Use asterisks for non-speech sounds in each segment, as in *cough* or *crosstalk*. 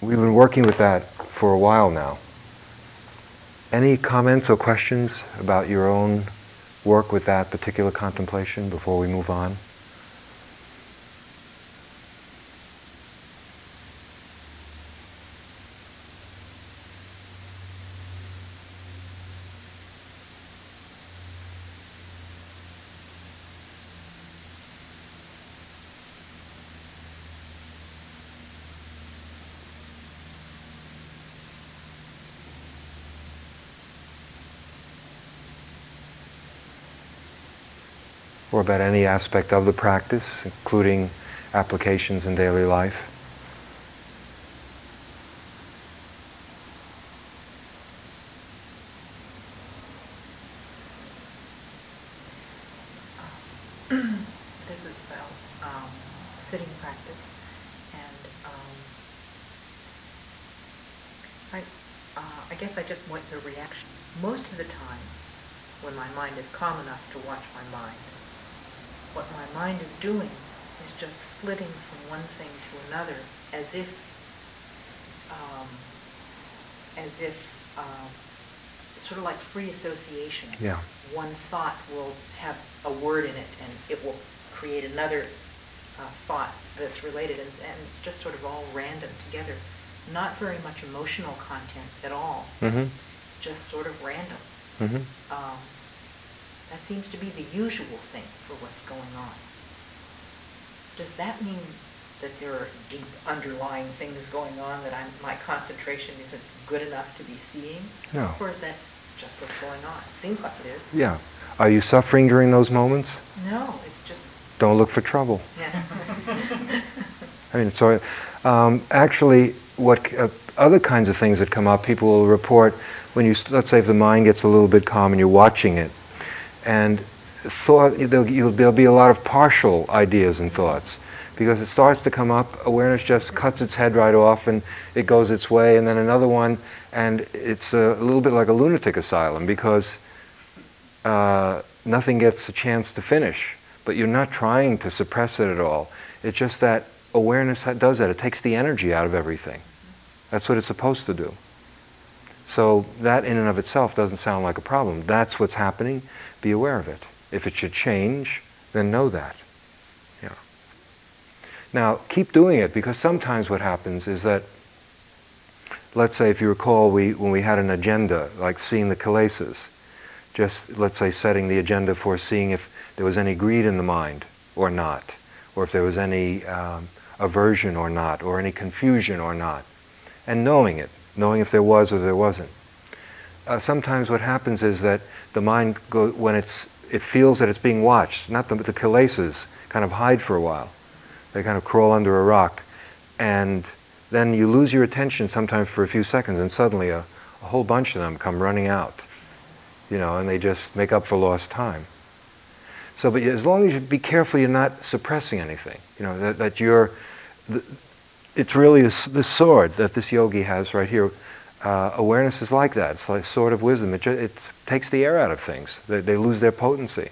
we've been working with that for a while now. Any comments or questions about your own work with that particular contemplation before we move on? or about any aspect of the practice, including applications in daily life. this is about um, sitting practice, and um, I, uh, I guess I just want your reaction. Most of the time, when my mind is calm enough to watch my mind, what my mind is doing is just flitting from one thing to another as if, um, as if, um, sort of like free association. Yeah. One thought will have a word in it and it will create another uh, thought that's related and, and it's just sort of all random together. Not very much emotional content at all. Mm-hmm. Just sort of random. Mm-hmm. Um, that seems to be the usual thing for what's going on. Does that mean that there are deep underlying things going on that I'm, my concentration isn't good enough to be seeing? No. Or is that just what's going on? It seems like it is. Yeah. Are you suffering during those moments? No, it's just, Don't look for trouble. yeah. *laughs* I mean, so um, actually, what uh, other kinds of things that come up, people will report when you, let's say, if the mind gets a little bit calm and you're watching it, and thought there'll, there'll be a lot of partial ideas and thoughts because it starts to come up awareness just cuts its head right off and it goes its way and then another one and it's a, little bit like a lunatic asylum because uh, nothing gets a chance to finish but you're not trying to suppress it at all. It's just that awareness does that. It takes the energy out of everything. That's what it's supposed to do. So that in and of itself doesn't sound like a problem. That's what's happening. Be aware of it. If it should change, then know that. Now, keep doing it because sometimes what happens is that, let's say, if you recall, we, when we had an agenda, like seeing the kilesas, just let's say setting the agenda for seeing if there was any greed in the mind or not, or if there was any um, aversion or not, or any confusion or not, and knowing it, knowing if there was or there wasn't. Uh, sometimes what happens is that the mind, go, when it's, it feels that it's being watched, not the, the kilesas, kind of hide for a while. They kind of crawl under a rock. And then you lose your attention sometimes for a few seconds, and suddenly a, a whole bunch of them come running out. You know, and they just make up for lost time. So, but as long as you be careful, you're not suppressing anything. You know, that, that you're, it's really this sword that this yogi has right here uh, awareness is like that. It's like a sword of wisdom. It, it takes the air out of things. They, they lose their potency.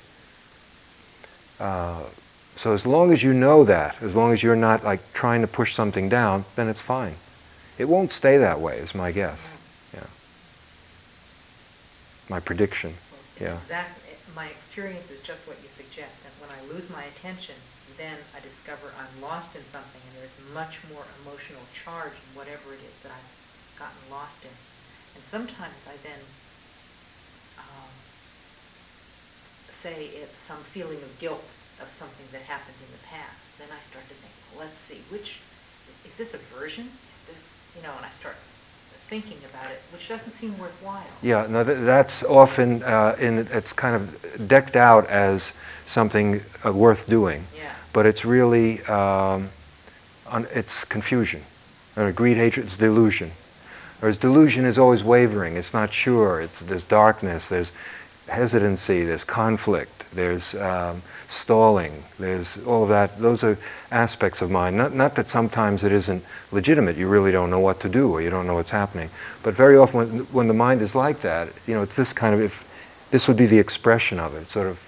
Uh, so as long as you know that, as long as you're not like trying to push something down, then it's fine. It won't stay that way, is my guess. Yeah. My prediction. Well, yeah. Exactly. My experience is just what you suggest. That when I lose my attention, then I discover I'm lost in something, and there's much more emotional charge in whatever it is that I've gotten lost in. And sometimes I then um, say it's some feeling of guilt of something that happened in the past. Then I start to think, well, let's see, which, is this aversion? Is this, you know, and I start thinking about it, which doesn't seem worthwhile. Yeah, no, th- that's often uh, in it's kind of decked out as something uh, worth doing, Yeah. but it's really um, un- it's confusion, uh, greed, hatred, it's delusion. Whereas delusion is always wavering, it's not sure, it's, there's darkness, there's hesitancy, there's conflict, there's um, stalling, there's all of that. Those are aspects of mind. Not, not that sometimes it isn't legitimate, you really don't know what to do or you don't know what's happening. But very often when, when the mind is like that, you know, it's this kind of, if this would be the expression of it, sort of.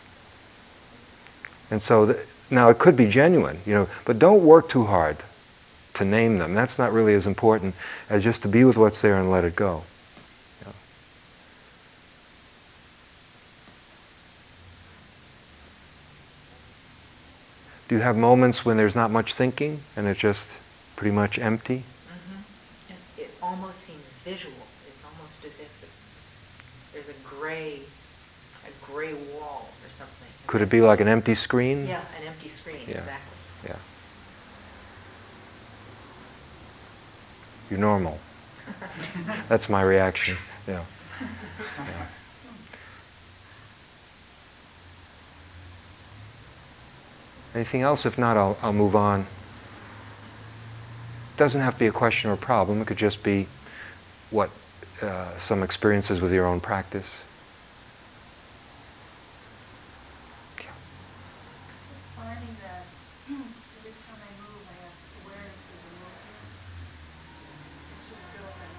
And so, now it could be genuine, you know, but don't work too hard to name them. That's not really as important as just to be with what's there and let it go. Do you have moments when there's not much thinking and it's just pretty much empty? Mm-hmm. It, it almost seems visual. It's almost as if there's a gray, a gray wall or something. Could it be like an empty screen? Yeah, an empty screen, Yeah. exactly. Yeah. You're normal. *laughs* That's my reaction. Yeah. yeah. Anything else? If not, I'll, I'll move on. Doesn't have to be a question or a problem. It could just be what uh, some experiences with your own practice. Just finding that every time I move, I have awareness of the movement. It's just building.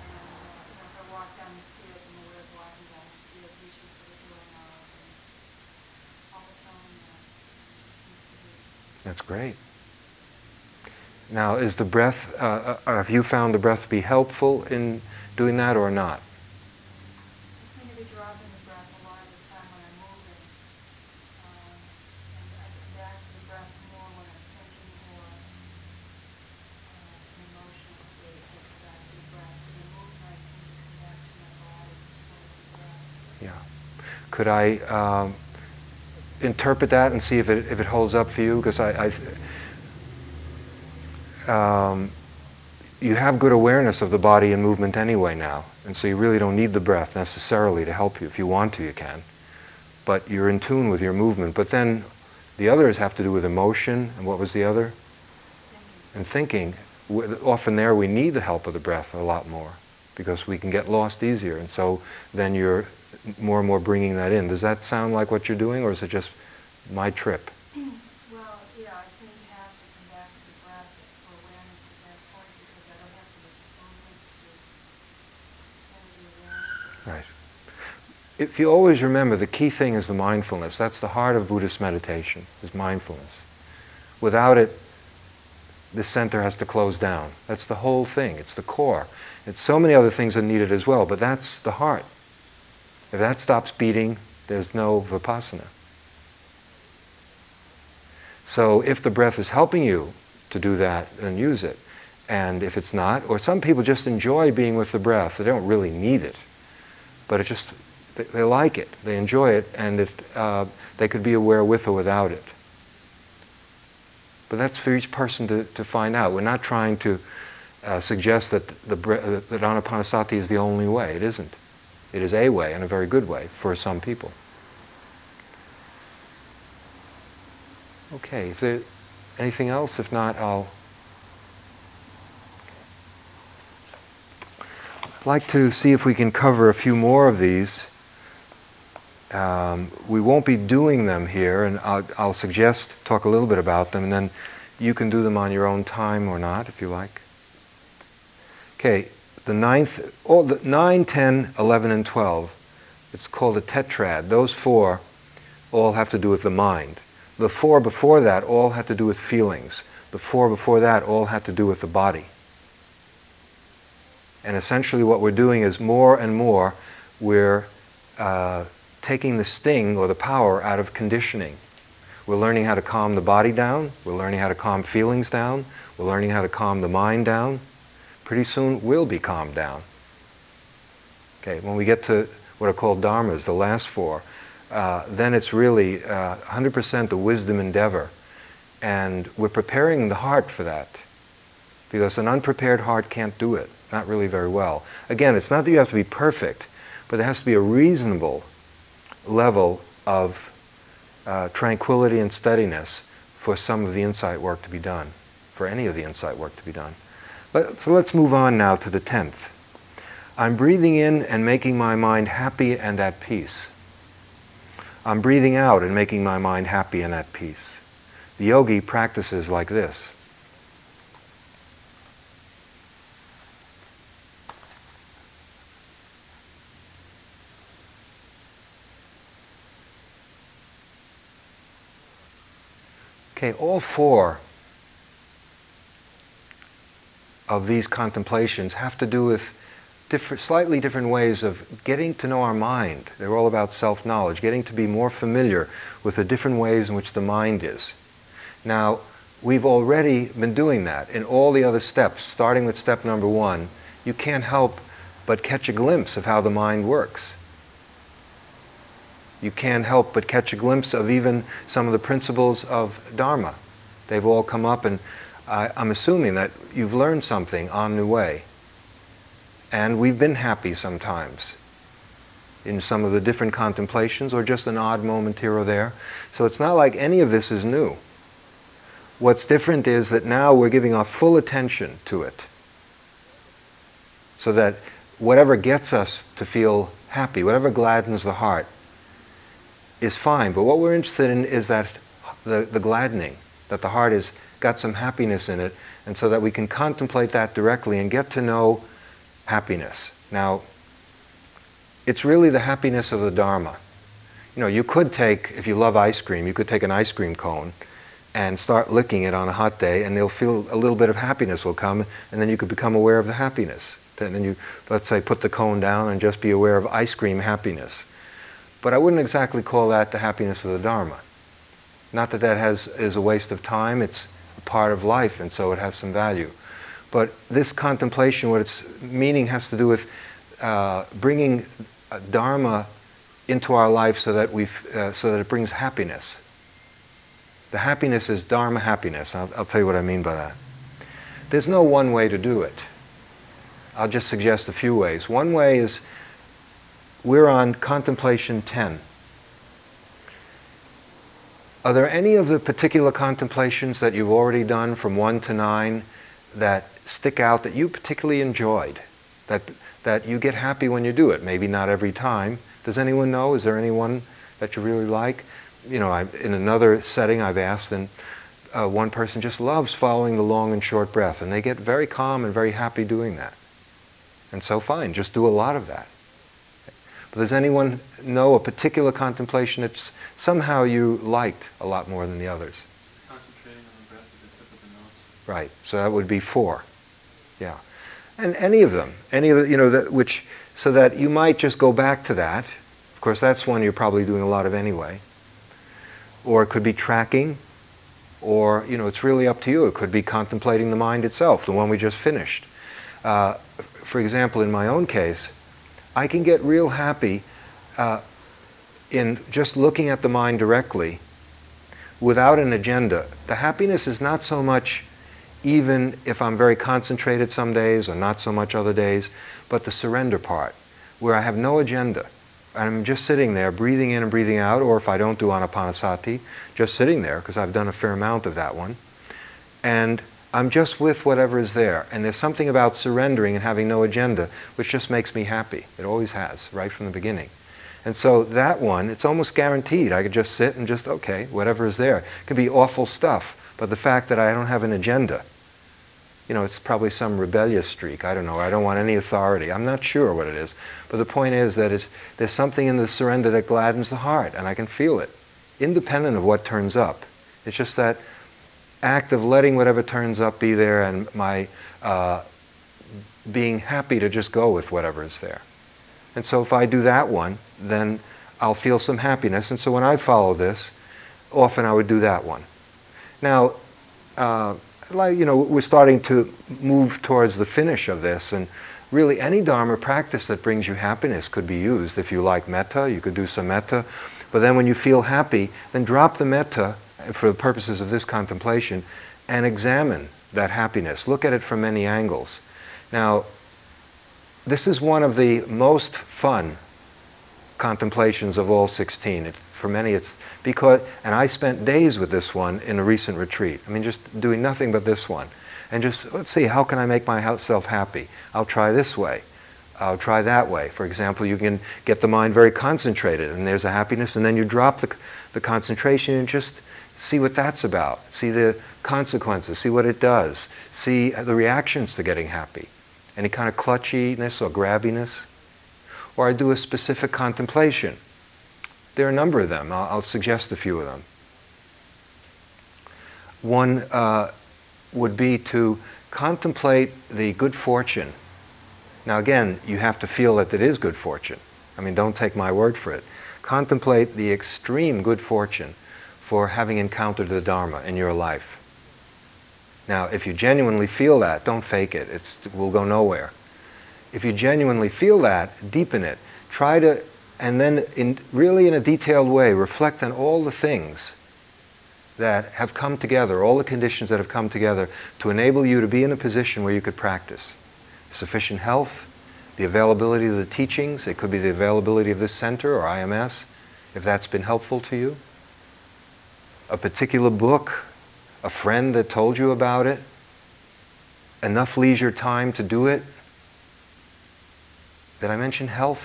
And, uh, you know, if I walk down the stairs, I'm aware of walking down the stairs, issues that are going on, and all the time, uh, seems to be. That's great. Now, is the breath, uh, uh, have you found the breath to be helpful in doing that or not? I seem to be dropping the breath a lot of the time when I'm moving. Um, and I come back to the breath more when I'm thinking or uh, in emotion state, just back to the breath. When I move, I seem to come back to my body towards the breath. Yeah. Could I um, interpret that and see if it, if it holds up for you? Because I, I um, you have good awareness of the body and movement anyway now, and so you really don't need the breath necessarily to help you. If you want to, you can. But you're in tune with your movement. But then the others have to do with emotion, and what was the other? And thinking. Often there we need the help of the breath a lot more because we can get lost easier. And so then you're more and more bringing that in. Does that sound like what you're doing, or is it just my trip? Well, yeah, I seem to have to come back to the breath for awareness at that point because I don't have to make movement to send the awareness. Right. If you always remember, the key thing is the mindfulness. That's the heart of Buddhist meditation, is mindfulness. Without it, the center has to close down. That's the whole thing. It's the core. It's so many other things are needed as well, but that's the heart. If that stops beating, there's no vipassana. So if the breath is helping you to do that, then use it. And if it's not, or some people just enjoy being with the breath, they don't really need it, but it just they, they like it, they enjoy it, and it, uh, they could be aware with or without it. But that's for each person to, to find out. We're not trying to uh, suggest that the uh, that anapanasati is the only way. It isn't. It is a way and a very good way for some people. Okay, if there anything else, if not, I'll I'd like to see if we can cover a few more of these. Um, we won't be doing them here, and I'll, I'll suggest talk a little bit about them, and then you can do them on your own time or not, if you like. Okay, the ninth, all the 9, 10, 11, and 12, it's called a tetrad. Those four all have to do with the mind. The four before that all had to do with feelings. The four before that all had to do with the body. And essentially, what we're doing is more and more we're uh, taking the sting or the power out of conditioning. We're learning how to calm the body down. We're learning how to calm feelings down. We're learning how to calm the mind down. Pretty soon, we'll be calmed down. Okay, when we get to what are called dharmas, the last four, uh, then it's really uh, 100% the wisdom endeavor. And we're preparing the heart for that. Because an unprepared heart can't do it, not really very well. Again, it's not that you have to be perfect, but there has to be a reasonable level of uh, tranquility and steadiness for some of the insight work to be done, for any of the insight work to be done. But, so let's move on now to the 10th. I'm breathing in and making my mind happy and at peace. I'm breathing out and making my mind happy and at peace. The yogi practices like this. Okay, all four of these contemplations have to do with different, slightly different ways of getting to know our mind. They're all about self-knowledge, getting to be more familiar with the different ways in which the mind is. Now, we've already been doing that in all the other steps, starting with step number one. You can't help but catch a glimpse of how the mind works. You can't help but catch a glimpse of even some of the principles of Dharma. They've all come up, and I, am assuming that you've learned something on the way. And we've been happy sometimes in some of the different contemplations, or just an odd moment here or there. So it's not like any of this is new. What's different is that now we're giving our full attention to it. So that whatever gets us to feel happy, whatever gladdens the heart, is fine. But what we're interested in is that the, the gladdening, that the heart has got some happiness in it, and so that we can contemplate that directly and get to know happiness. Now, it's really the happiness of the Dharma. You know, you could take, if you love ice cream, you could take an ice cream cone and start licking it on a hot day, and you'll feel a little bit of happiness will come, and then you could become aware of the happiness. And then you, let's say, put the cone down and just be aware of ice cream happiness. But I wouldn't exactly call that the happiness of the Dharma. Not that that has, is a waste of time, it's a part of life, and so it has some value. But this contemplation, what its meaning has to do with uh, bringing Dharma into our life so that, we uh, so that it brings happiness. The happiness is Dharma happiness. I'll, I'll tell you what I mean by that. There's no one way to do it. I'll just suggest a few ways. One way is we're on contemplation 10. Are there any of the particular contemplations that you've already done from 1 to 9 that stick out that you particularly enjoyed? That, that you get happy when you do it? Maybe not every time. Does anyone know? Is there anyone that you really like? You know, I, in another setting I've asked, and uh, one person just loves following the long and short breath, and they get very calm and very happy doing that. And so fine, just do a lot of that. Does anyone know a particular contemplation that somehow you liked a lot more than the others? Concentrating on the breath at the tip of the nose. Right. So that would be four. Yeah. And any of them, any of the, you know, that which, so that you might just go back to that. Of course, that's one you're probably doing a lot of anyway. Or it could be tracking, or, you know, it's really up to you. It could be contemplating the mind itself, the one we just finished. Uh, for example, in my own case, I can get real happy uh, in just looking at the mind directly without an agenda. The happiness is not so much even if I'm very concentrated some days or not so much other days, but the surrender part, where I have no agenda. I'm just sitting there, breathing in and breathing out, or if I don't do anapanasati, just sitting there, because I've done a fair amount of that one. And I'm just with whatever is there. And there's something about surrendering and having no agenda which just makes me happy. It always has, right from the beginning. And so that one, it's almost guaranteed. I could just sit and just, okay, whatever is there. It can be awful stuff, but the fact that I don't have an agenda, you know, it's probably some rebellious streak. I don't know. I don't want any authority. I'm not sure what it is. But the point is that there's something in the surrender that gladdens the heart, and I can feel it, independent of what turns up. It's just that act of letting whatever turns up be there and my uh, being happy to just go with whatever is there. And so if I do that one, then I'll feel some happiness. And so when I follow this, often I would do that one. Now, uh, like, you know, we're starting to move towards the finish of this, and really any Dharma practice that brings you happiness could be used. If you like metta, you could do some metta. But then when you feel happy, then drop the metta for the purposes of this contemplation, and examine that happiness. Look at it from many angles. Now, this is one of the most fun contemplations of all 16. It, for many, it's because, and I spent days with this one in a recent retreat. I mean, just doing nothing but this one. And just, let's see, how can I make myself happy? I'll try this way. I'll try that way. For example, you can get the mind very concentrated, and there's a happiness, and then you drop the, the concentration and just See what that's about. See the consequences. See what it does. See the reactions to getting happy. Any kind of clutchiness or grabbiness. Or I do a specific contemplation. There are a number of them. I'll, I'll suggest a few of them. One uh, would be to contemplate the good fortune. Now, again, you have to feel that it is good fortune. I mean, don't take my word for it. Contemplate the extreme good fortune for having encountered the Dharma in your life. Now, if you genuinely feel that, don't fake it. It will go nowhere. If you genuinely feel that, deepen it. Try to, and then in, really in a detailed way, reflect on all the things that have come together, all the conditions that have come together to enable you to be in a position where you could practice. Sufficient health, the availability of the teachings, it could be the availability of this center or IMS, if that's been helpful to you. A particular book, a friend that told you about it, enough leisure time to do it. Did I mention health?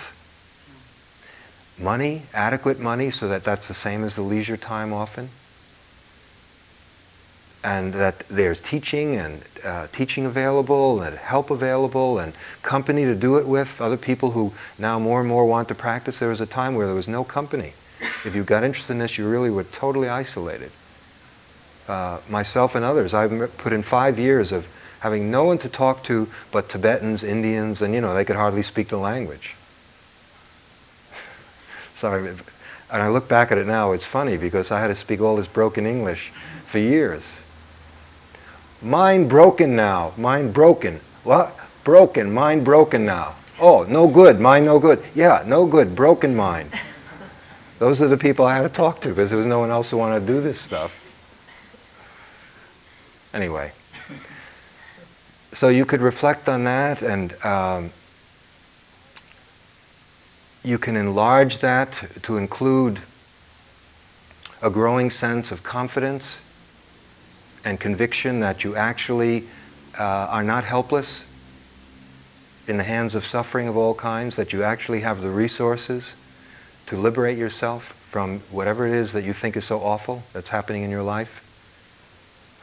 Money, adequate money, so that that's the same as the leisure time often and that there's teaching and uh, teaching available and help available and company to do it with, other people who now more and more want to practice. There was a time where there was no company. If you got interested in this, you really were totally isolated. Uh, myself and others, I've put in five years of having no one to talk to but Tibetans, Indians, and you know, they could hardly speak the language. *laughs* Sorry, and I look back at it now, it's funny because I had to speak all this broken English for years. Mind broken now. Mind broken. What? Broken. Mind broken now. Oh, no good. Mind no good. Yeah, no good. Broken mind. Those are the people I had to talk to because there was no one else who wanted to do this stuff. Anyway. So you could reflect on that and um, you can enlarge that to include a growing sense of confidence and conviction that you actually uh, are not helpless in the hands of suffering of all kinds, that you actually have the resources to liberate yourself from whatever it is that you think is so awful that's happening in your life.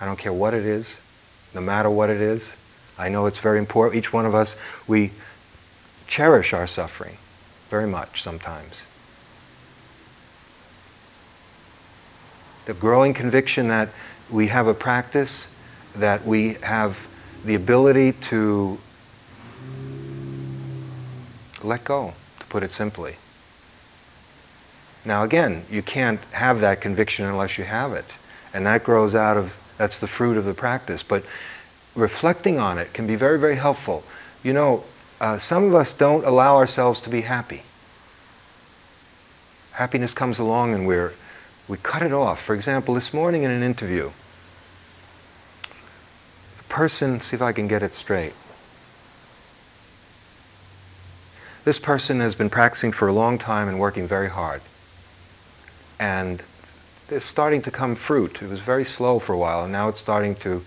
I don't care what it is, no matter what it is. I know it's very important. Each one of us, we cherish our suffering very much sometimes. The growing conviction that we have a practice that we have the ability to let go, to put it simply. Now, again, you can't have that conviction unless you have it. And that grows out of, that's the fruit of the practice. But reflecting on it can be very, very helpful. You know, uh, some of us don't allow ourselves to be happy. Happiness comes along and we're we cut it off. For example, this morning in an interview, the person, see if I can get it straight. This person has been practicing for a long time and working very hard. And it's starting to come fruit. It was very slow for a while, and now it's starting to,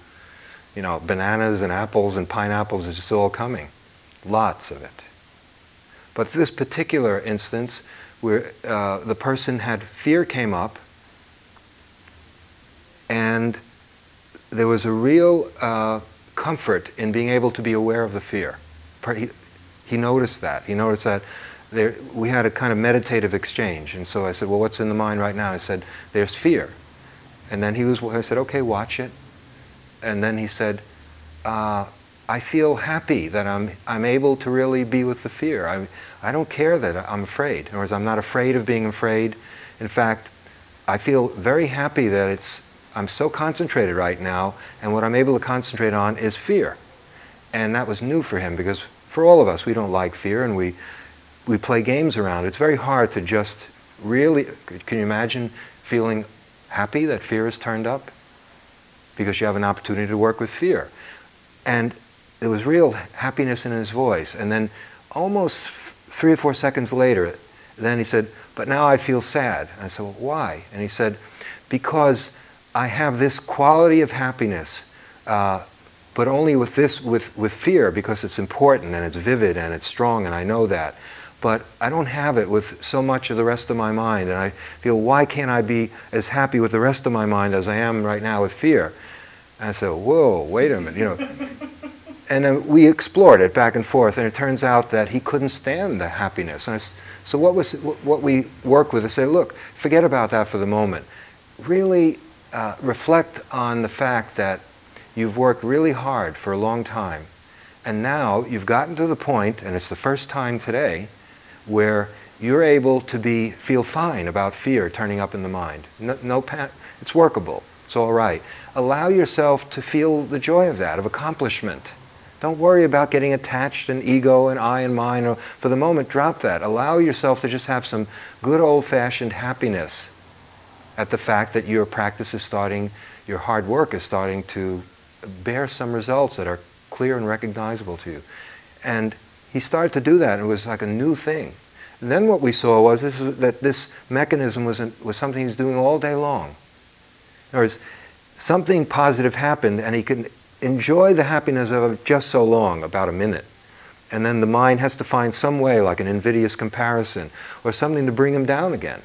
you know, bananas and apples and pineapples is just all coming. Lots of it. But this particular instance, where uh, the person had fear came up, and there was a real uh, comfort in being able to be aware of the fear. He, he noticed that. He noticed that there, we had a kind of meditative exchange. And so I said, well, what's in the mind right now? I said, there's fear. And then he was, I said, okay, watch it. And then he said, uh, I feel happy that I'm, I'm able to really be with the fear. I, I don't care that I'm afraid. In other words, I'm not afraid of being afraid. In fact, I feel very happy that it's I'm so concentrated right now, and what I'm able to concentrate on is fear. And that was new for him because for all of us, we don't like fear and we, we play games around. It's very hard to just really, can you imagine feeling happy that fear is turned up? Because you have an opportunity to work with fear. And there was real happiness in his voice. And then almost three or four seconds later, then he said, but now I feel sad. And I said, well, why? And he said, because I have this quality of happiness, uh, but only with this, with, with fear, because it's important and it's vivid and it's strong, and I know that. But I don't have it with so much of the rest of my mind, and I feel, why can't I be as happy with the rest of my mind as I am right now with fear? And I said, whoa, wait a minute, you know. *laughs* and then we explored it back and forth, and it turns out that he couldn't stand the happiness. And I, so what was what we work with is say, look, forget about that for the moment. Really uh, reflect on the fact that you've worked really hard for a long time, and now you've gotten to the point, and it's the first time today, where you're able to be feel fine about fear turning up in the mind. No, no it's workable. It's all right. Allow yourself to feel the joy of that, of accomplishment. Don't worry about getting attached and ego and I and mine. Or for the moment, drop that. Allow yourself to just have some good old-fashioned happiness at the fact that your practice is starting, your hard work is starting to bear some results that are clear and recognizable to you. And he started to do that, and it was like a new thing. And then what we saw was this, that this mechanism was, was something he's doing all day long. In other words, something positive happened, and he could enjoy the happiness of just so long, about a minute. And then the mind has to find some way, like an invidious comparison, or something to bring him down again.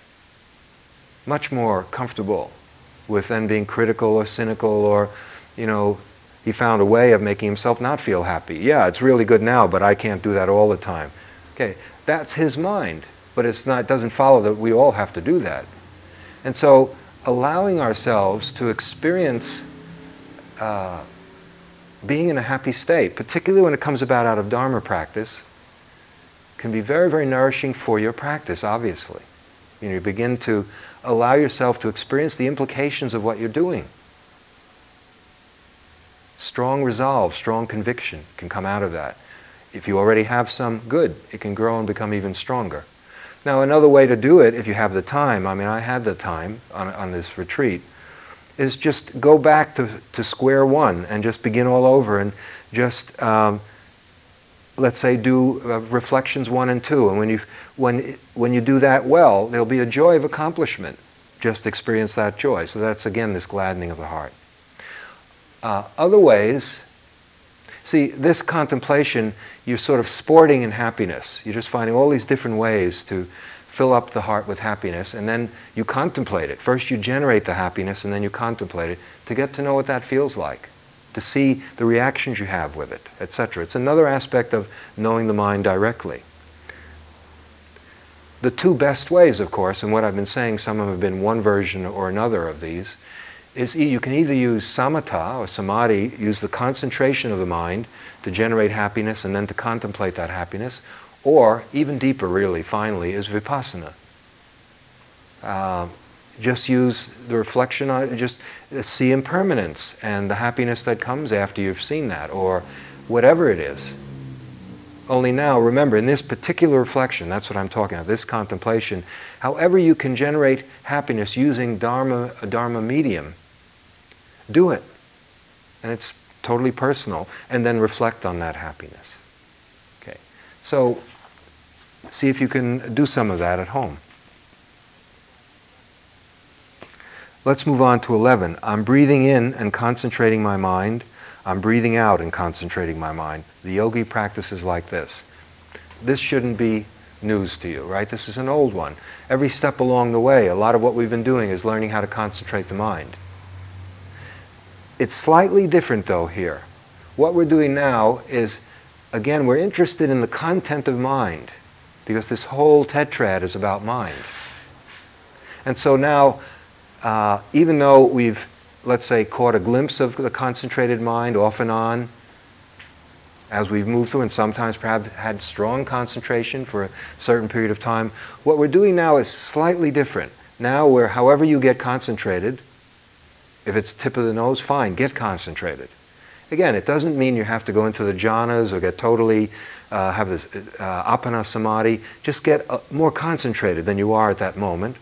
Much more comfortable with then being critical or cynical or, you know, he found a way of making himself not feel happy. Yeah, it's really good now, but I can't do that all the time. Okay, that's his mind, but it's not, it doesn't follow that we all have to do that. And so, allowing ourselves to experience uh, being in a happy state, particularly when it comes about out of Dharma practice, can be very, very nourishing for your practice, obviously. You, know, you begin to allow yourself to experience the implications of what you're doing. Strong resolve, strong conviction can come out of that. If you already have some, good. It can grow and become even stronger. Now, another way to do it, if you have the time, I mean, I had the time on, on this retreat, is just go back to, to square one and just begin all over and just, um, let's say, do uh, reflections one and two. And when you, when, when you do that well, there'll be a joy of accomplishment. Just experience that joy. So that's, again, this gladdening of the heart. Uh, other ways, see, this contemplation, you're sort of sporting in happiness. You're just finding all these different ways to fill up the heart with happiness, and then you contemplate it. First, you generate the happiness, and then you contemplate it to get to know what that feels like, to see the reactions you have with it, etc. It's another aspect of knowing the mind directly. The two best ways, of course, and what I've been saying, some of them have been one version or another of these, is you can either use samatha or samadhi, use the concentration of the mind to generate happiness and then to contemplate that happiness, or even deeper, really, finally, is vipassana. Uh, just use the reflection on just see impermanence and the happiness that comes after you've seen that, or whatever it is. Only now, remember, in this particular reflection, that's what I'm talking about, this contemplation, however you can generate happiness using dharma, a dharma medium, do it. And it's totally personal. And then reflect on that happiness. Okay. So see if you can do some of that at home. Let's move on to 11. I'm breathing in and concentrating my mind. I'm breathing out and concentrating my mind. The yogi practices like this. This shouldn't be news to you, right? This is an old one. Every step along the way, a lot of what we've been doing is learning how to concentrate the mind. It's slightly different though here. What we're doing now is, again, we're interested in the content of mind because this whole tetrad is about mind. And so now, uh, even though we've, let's say, caught a glimpse of the concentrated mind off and on, as we've moved through and sometimes perhaps had strong concentration for a certain period of time, what we're doing now is slightly different. Now, where however you get concentrated, if it's tip of the nose, fine, get concentrated. Again, it doesn't mean you have to go into the jhanas or get totally, uh, have this uh, appana samadhi. Just get uh, more concentrated than you are at that moment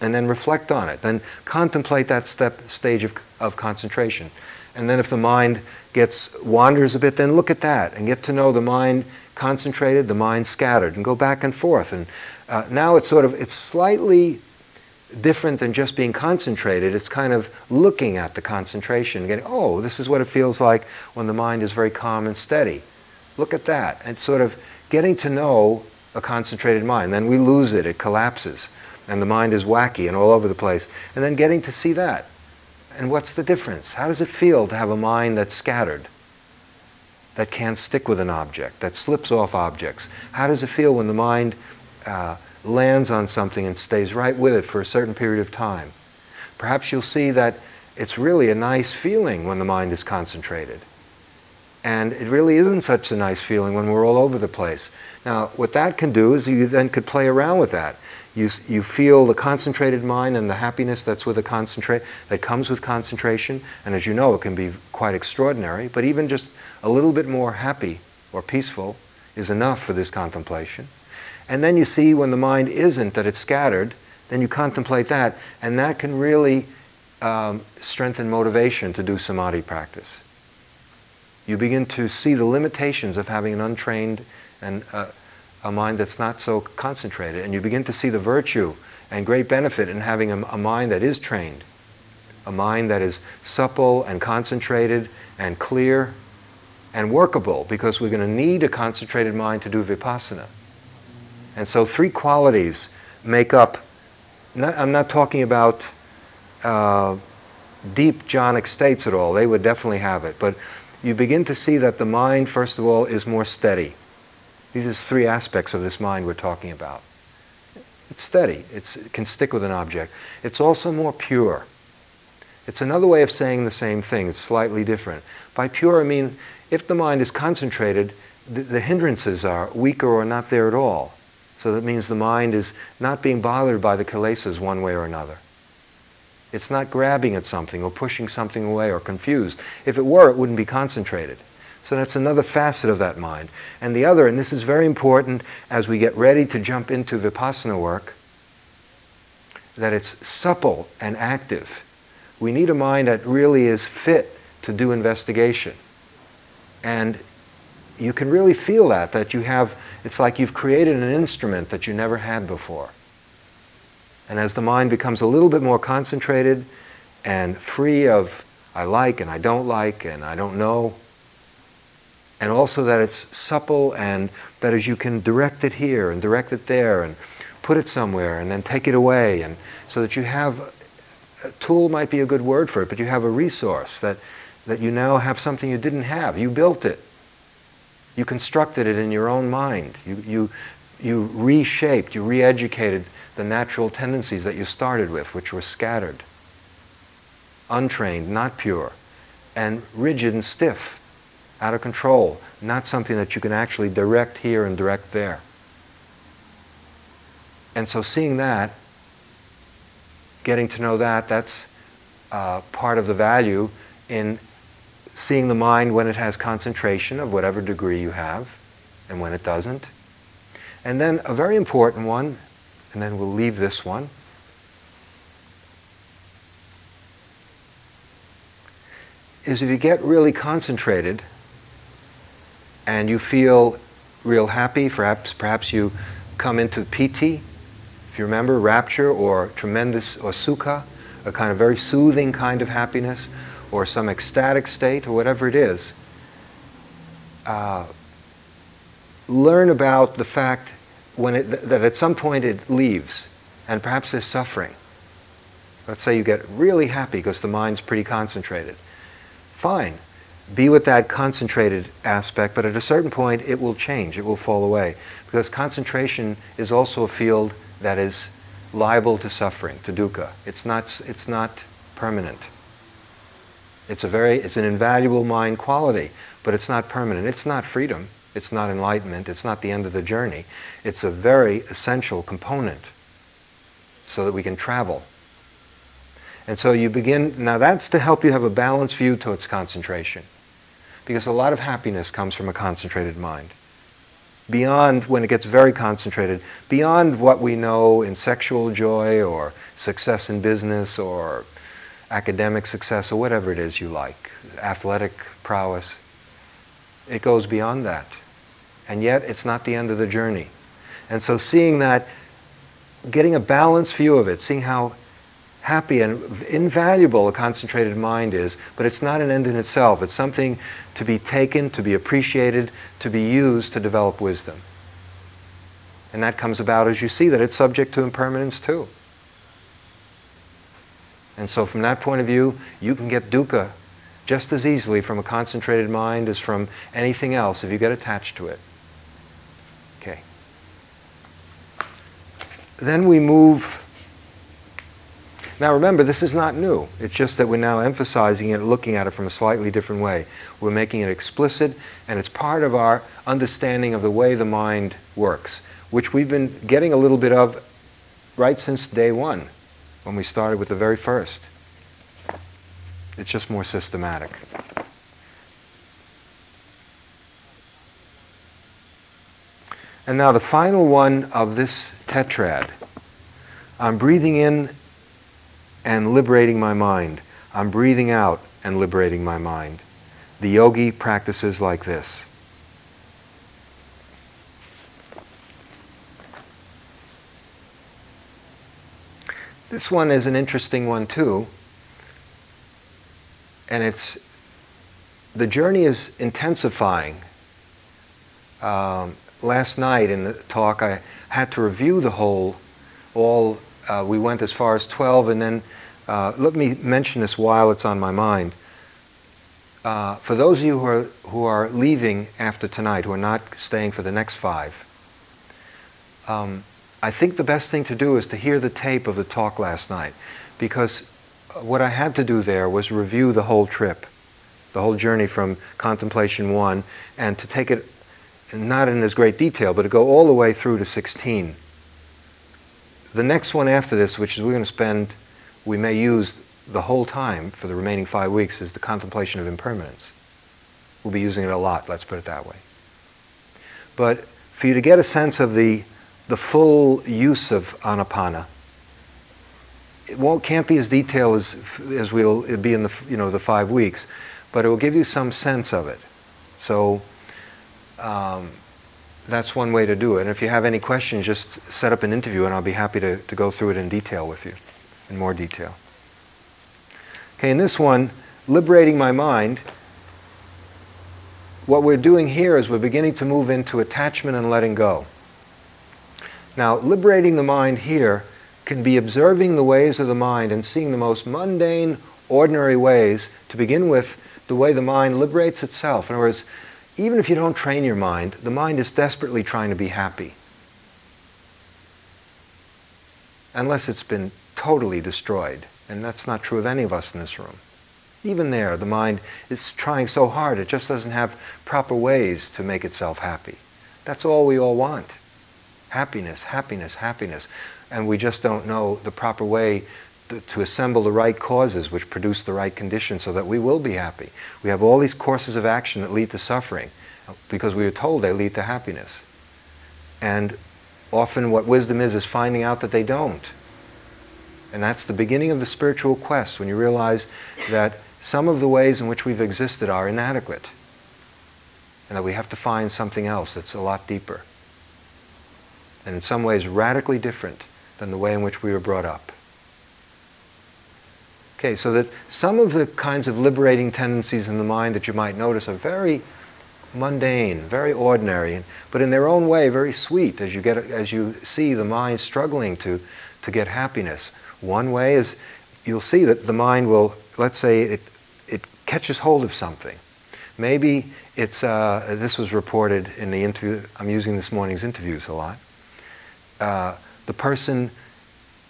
and then reflect on it. Then contemplate that step, stage of, of concentration. And then if the mind gets, wanders a bit, then look at that and get to know the mind concentrated, the mind scattered, and go back and forth. And uh, now it's sort of, it's slightly different than just being concentrated. It's kind of looking at the concentration, getting, oh, this is what it feels like when the mind is very calm and steady. Look at that. And sort of getting to know a concentrated mind. Then we lose it, it collapses, and the mind is wacky and all over the place. And then getting to see that. And what's the difference? How does it feel to have a mind that's scattered? That can't stick with an object, that slips off objects. How does it feel when the mind uh, lands on something and stays right with it for a certain period of time. Perhaps you'll see that it's really a nice feeling when the mind is concentrated. And it really isn't such a nice feeling when we're all over the place. Now, what that can do is you then could play around with that. You, you feel the concentrated mind and the happiness that's with a concentrate that comes with concentration, and as you know, it can be quite extraordinary. But even just a little bit more happy or peaceful is enough for this contemplation. And then you see when the mind isn't that it's scattered, then you contemplate that, and that can really um, strengthen motivation to do samadhi practice. You begin to see the limitations of having an untrained and uh, a mind that's not so concentrated. And you begin to see the virtue and great benefit in having a, a mind that is trained, a mind that is supple and concentrated and clear and workable, because we're going to need a concentrated mind to do vipassana. And so, three qualities make up. Not, I'm not talking about uh, deep jhanic states at all. They would definitely have it. But you begin to see that the mind, first of all, is more steady. These are three aspects of this mind we're talking about. It's steady. It's, it can stick with an object. It's also more pure. It's another way of saying the same thing. It's slightly different. By pure, I mean if the mind is concentrated, the, the hindrances are weaker or not there at all. So that means the mind is not being bothered by the kilesas one way or another. It's not grabbing at something or pushing something away or confused. If it were, it wouldn't be concentrated. So that's another facet of that mind. And the other, and this is very important as we get ready to jump into vipassana work, that it's supple and active. We need a mind that really is fit to do investigation. And you can really feel that, that you have, it's like you've created an instrument that you never had before. And as the mind becomes a little bit more concentrated and free of I like and I don't like and I don't know, and also that it's supple and that as you can direct it here and direct it there and put it somewhere and then take it away and so that you have a tool might be a good word for it but you have a resource that that you now have something you didn't have you built it you constructed it in your own mind you you you reshaped you re-educated the natural tendencies that you started with which were scattered untrained not pure and rigid and stiff out of control, not something that you can actually direct here and direct there. And so seeing that, getting to know that, that's uh, part of the value in seeing the mind when it has concentration of whatever degree you have and when it doesn't. And then a very important one, and then we'll leave this one. Is if you get really concentrated, and you feel real happy, perhaps, perhaps you come into piti, if you remember, rapture or tremendous, or sukha, a kind of very soothing kind of happiness, or some ecstatic state, or whatever it is. Uh, learn about the fact when it, that at some point it leaves, and perhaps there's suffering. Let's say you get really happy because the mind's pretty concentrated. Fine be with that concentrated aspect, but at a certain point it will change, it will fall away. Because concentration is also a field that is liable to suffering, to dukkha. It's not, it's not permanent. It's a very, it's an invaluable mind quality, but it's not permanent. It's not freedom. It's not enlightenment. It's not the end of the journey. It's a very essential component so that we can travel. And so you begin, now that's to help you have a balanced view towards concentration because a lot of happiness comes from a concentrated mind. Beyond, when it gets very concentrated, beyond what we know in sexual joy or success in business or academic success or whatever it is you like, athletic prowess, it goes beyond that. And yet, it's not the end of the journey. And so, seeing that, getting a balanced view of it, seeing how happy and invaluable a concentrated mind is, but it's not an end in itself. It's something to be taken, to be appreciated, to be used to develop wisdom. And that comes about as you see that it's subject to impermanence too. And so, from that point of view, you can get dukkha just as easily from a concentrated mind as from anything else if you get attached to it. Okay. Then we move Now remember, this is not new. It's just that we're now emphasizing it, looking at it from a slightly different way. We're making it explicit, and it's part of our understanding of the way the mind works, which we've been getting a little bit of right since day one, when we started with the very first. It's just more systematic. And now the final one of this tetrad. I'm breathing in and liberating my mind. I'm breathing out and liberating my mind. The yogi practices like this. This one is an interesting one too. And it's the journey is intensifying. Um, last night in the talk, I had to review the whole, all, uh, we went as far as 12, and then uh, let me mention this while it's on my mind. Uh, for those of you who are, who are leaving after tonight, who are not staying for the next five, um, I think the best thing to do is to hear the tape of the talk last night, because what I had to do there was review the whole trip, the whole journey from contemplation one, and to take it not in as great detail, but to go all the way through to 16. The next one after this, which is we're going to spend, we may use the whole time for the remaining five weeks, is the contemplation of impermanence. We'll be using it a lot, let's put it that way. But for you to get a sense of the, the full use of anapana, it won't, can't be as detailed as, as we'll be in the, you know, the five weeks, but it will give you some sense of it. So um, that's one way to do it. And if you have any questions, just set up an interview and I'll be happy to, to go through it in detail with you, in more detail. Okay, in this one, liberating my mind, what we're doing here is we're beginning to move into attachment and letting go. Now, liberating the mind here can be observing the ways of the mind and seeing the most mundane, ordinary ways to begin with the way the mind liberates itself. In other words, even if you don't train your mind, the mind is desperately trying to be happy. Unless it's been totally destroyed. And that's not true of any of us in this room. Even there, the mind is trying so hard, it just doesn't have proper ways to make itself happy. That's all we all want. Happiness, happiness, happiness. And we just don't know the proper way to assemble the right causes which produce the right conditions so that we will be happy. We have all these courses of action that lead to suffering uh, because we are told they lead to happiness. And often what wisdom is is finding out that they don't. And that's the beginning of the spiritual quest when you realize that some of the ways in which we've existed are inadequate and that we have to find something else that's a lot deeper and in some ways radically different than the way in which we were brought up. Okay, so that some of the kinds of liberating tendencies in the mind that you might notice are very mundane, very ordinary, but in their own way very sweet as you get as you see the mind struggling to to get happiness. One way is you'll see that the mind will, let's say, it it catches hold of something. Maybe it's uh, this was reported in the interview. I'm using this morning's interviews a lot. Uh, the person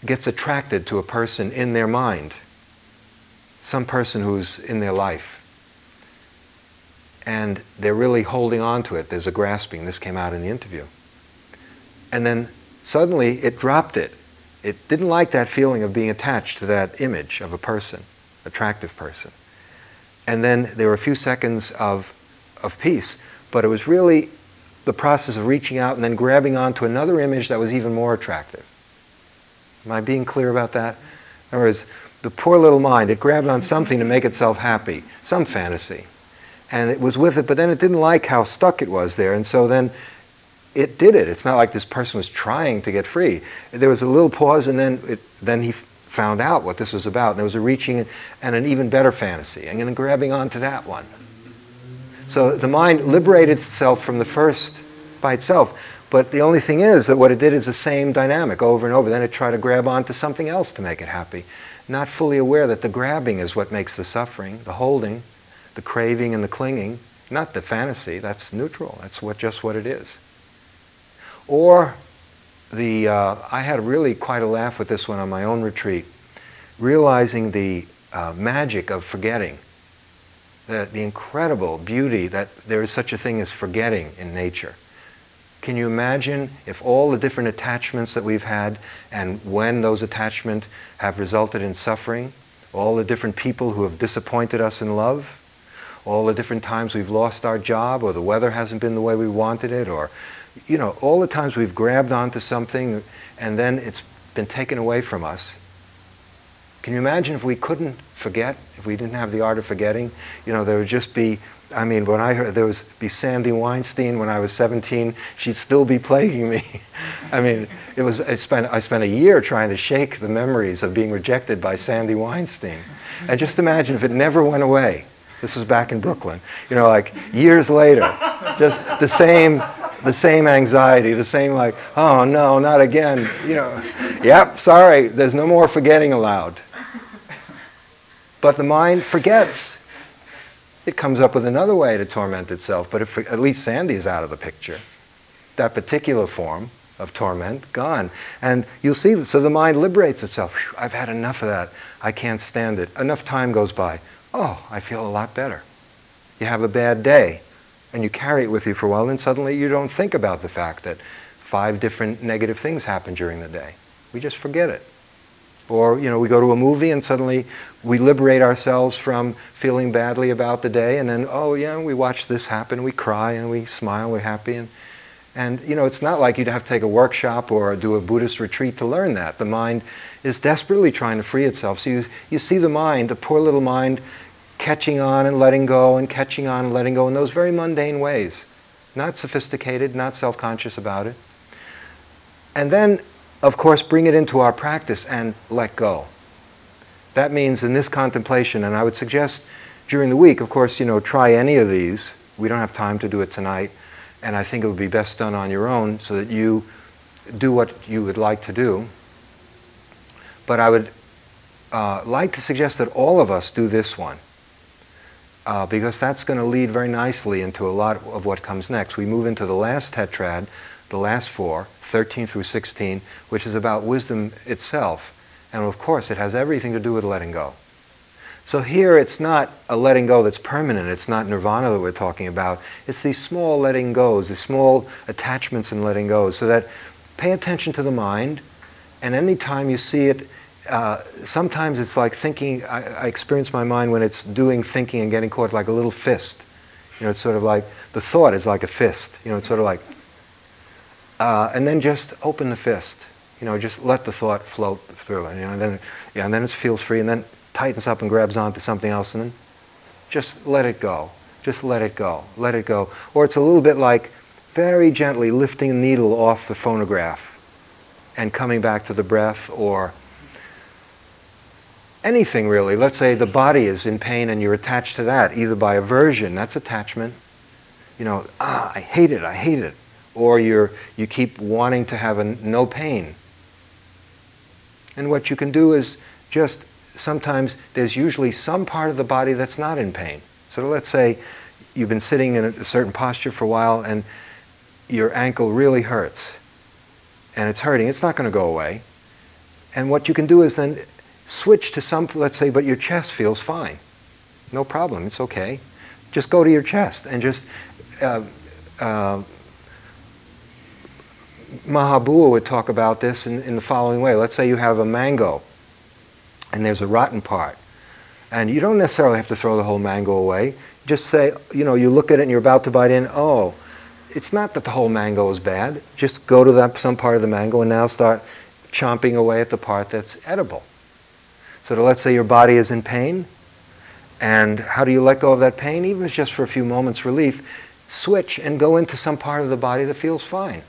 gets attracted to a person in their mind some person who's in their life and they're really holding on to it. There's a grasping. This came out in the interview. And then suddenly it dropped it. It didn't like that feeling of being attached to that image of a person, attractive person. And then there were a few seconds of, of peace, but it was really the process of reaching out and then grabbing onto another image that was even more attractive. Am I being clear about that? In other words, the poor little mind, it grabbed on something to make itself happy, some fantasy. And it was with it, but then it didn't like how stuck it was there. And so then it did it. It's not like this person was trying to get free. There was a little pause, and then, it, then he found out what this was about. And there was a reaching and an even better fantasy, and then grabbing onto that one. So the mind liberated itself from the first by itself. But the only thing is that what it did is the same dynamic over and over. Then it tried to grab onto something else to make it happy not fully aware that the grabbing is what makes the suffering, the holding, the craving and the clinging, not the fantasy, that's neutral, that's what, just what it is. Or the, uh, I had really quite a laugh with this one on my own retreat. realizing the uh, magic of forgetting, the, the incredible beauty that there is such a thing as forgetting in nature. Can you imagine if all the different attachments that we've had and when those attachments have resulted in suffering, all the different people who have disappointed us in love, all the different times we've lost our job or the weather hasn't been the way we wanted it or you know all the times we've grabbed onto something and then it's been taken away from us. Can you imagine if we couldn't forget if we didn't have the art of forgetting? You know there would just be I mean, when I heard there was be Sandy Weinstein when I was 17, she'd still be plaguing me. *laughs* I mean, it was I spent I spent a year trying to shake the memories of being rejected by Sandy Weinstein, and just imagine if it never went away. This was back in Brooklyn. You know, like years later, just the same the same anxiety, the same like, oh no, not again. You know, yep, sorry, there's no more forgetting allowed. But the mind forgets it comes up with another way to torment itself, but if at least Sandy is out of the picture, that particular form of torment gone. And you'll see, so the mind liberates itself. Whew, I've had enough of that. I can't stand it. Enough time goes by. Oh, I feel a lot better. You have a bad day, and you carry it with you for a while, and suddenly you don't think about the fact that five different negative things happen during the day. We just forget it. Or, you know, we go to a movie and suddenly we liberate ourselves from feeling badly about the day and then, oh yeah, we watch this happen, we cry and we smile, we're happy. And, and, you know, it's not like you'd have to take a workshop or do a Buddhist retreat to learn that. The mind is desperately trying to free itself. So you, you see the mind, the poor little mind, catching on and letting go and catching on and letting go in those very mundane ways. Not sophisticated, not self-conscious about it. And then of course, bring it into our practice and let go. That means in this contemplation, and I would suggest during the week, of course, you know, try any of these. We don't have time to do it tonight, and I think it would be best done on your own so that you do what you would like to do. But I would uh, like to suggest that all of us do this one. Uh, because that's going to lead very nicely into a lot of what comes next. We move into the last tetrad, the last four, 13 through 16, which is about wisdom itself. And of course, it has everything to do with letting go. So here it's not a letting go that's permanent. It's not nirvana that we're talking about. It's these small letting goes, these small attachments and letting goes. So that pay attention to the mind, and anytime you see it, uh, sometimes it's like thinking, I, I experience my mind when it's doing thinking and getting caught like a little fist. You know, it's sort of like, the thought is like a fist. You know, it's sort of like uh, and then just open the fist. You know, just let the thought float through, you know, and then yeah, and then it feels free, and then tightens up and grabs onto something else, and then just let it go. Just let it go. Let it go. Or it's a little bit like very gently lifting a needle off the phonograph and coming back to the breath, or anything really. Let's say the body is in pain and you're attached to that, either by aversion, that's attachment. You know, ah, I hate it, I hate it or you're, you keep wanting to have a, no pain. And what you can do is just sometimes there's usually some part of the body that's not in pain. So let's say you've been sitting in a certain posture for a while and your ankle really hurts and it's hurting. It's not going to go away. And what you can do is then switch to some, let's say, but your chest feels fine. No problem. It's okay. Just go to your chest and just uh, uh, Mahabua would talk about this in, in the following way. Let's say you have a mango and there's a rotten part. And you don't necessarily have to throw the whole mango away. Just say, you know, you look at it and you're about to bite in, oh, it's not that the whole mango is bad. Just go to that, some part of the mango and now start chomping away at the part that's edible. So to, let's say your body is in pain, and how do you let go of that pain? Even if it's just for a few moments relief, switch and go into some part of the body that feels fine.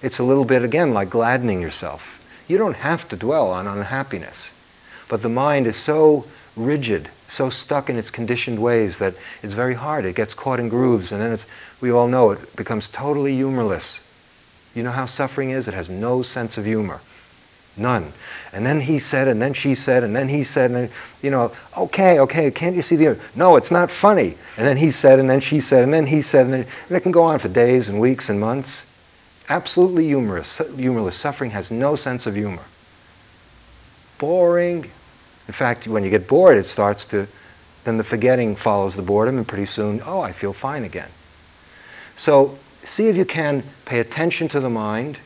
It's a little bit, again, like gladdening yourself. You don't have to dwell on unhappiness. But the mind is so rigid, so stuck in its conditioned ways that it's very hard. It gets caught in grooves, and then we all know it becomes totally humorless. You know how suffering is? It has no sense of humor. None. And then he said, and then she said, and then he said, and then, you know, okay, okay, can't you see the other? No, it's not funny. And then he said, and then she said, and then he said, and, then, and it can go on for days and weeks and months absolutely humorous, humorless. Suffering has no sense of humor. boring. In fact, when you get bored, it starts to, then the forgetting follows the boredom, and pretty soon, oh, I feel fine again. So see if you can pay attention to the mind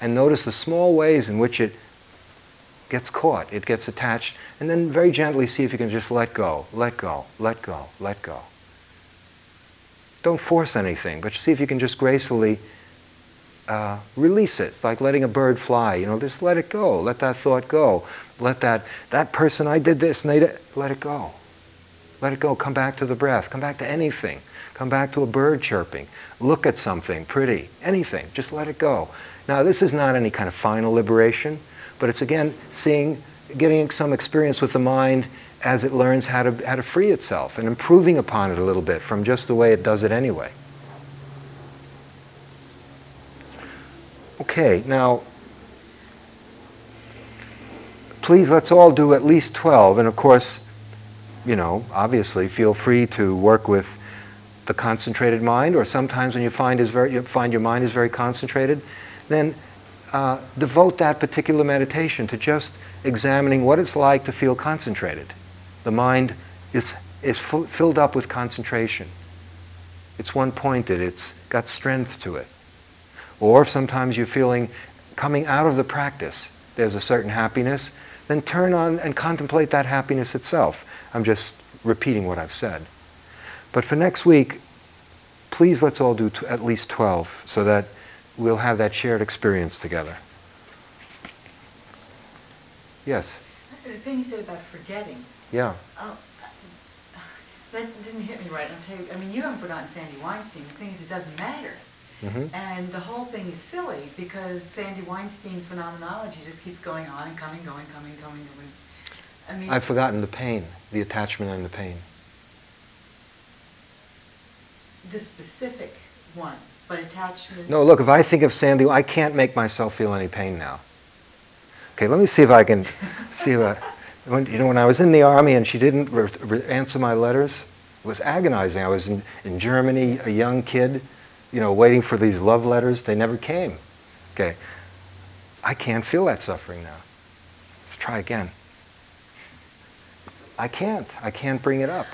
and notice the small ways in which it gets caught, it gets attached, and then very gently see if you can just let go, let go, let go, let go. Don't force anything, but see if you can just gracefully uh, release it. It's like letting a bird fly. You know, just let it go. Let that thought go. Let that that person I did this and they did, let it go. Let it go. Come back to the breath. Come back to anything. Come back to a bird chirping. Look at something pretty. Anything. Just let it go. Now, this is not any kind of final liberation, but it's again seeing, getting some experience with the mind as it learns how to, how to free itself and improving upon it a little bit from just the way it does it anyway. Okay, now, please let's all do at least 12. And of course, you know, obviously feel free to work with the concentrated mind, or sometimes when you find, is very, you find your mind is very concentrated, then uh, devote that particular meditation to just examining what it's like to feel concentrated. The mind is, is filled up with concentration. It's one pointed, it's got strength to it. Or if sometimes you're feeling coming out of the practice, there's a certain happiness, then turn on and contemplate that happiness itself. I'm just repeating what I've said. But for next week, please let's all do t- at least 12 so that we'll have that shared experience together. Yes? The thing you said about forgetting, Yeah. oh, that didn't hit me right. I'm telling you, I mean, you haven't forgotten Sandy Weinstein. The thing is, it doesn't matter. Hmm And the whole thing is silly because Sandy Weinstein phenomenology just keeps going on and coming, going, coming, going, going. I mean, I've forgotten the pain, the attachment and the pain. the specific one, but attachment. No, look, if I think of Sandy, I can't make myself feel any pain now. Okay, let me see if I can *laughs* see if I, when, you know, when I was in the army and she didn't answer my letters, it was agonizing. I was in, in Germany, a young kid, you know, waiting for these love letters. They never came. Okay, I can't feel that suffering now. Let's try again. I can't. I can't bring it up.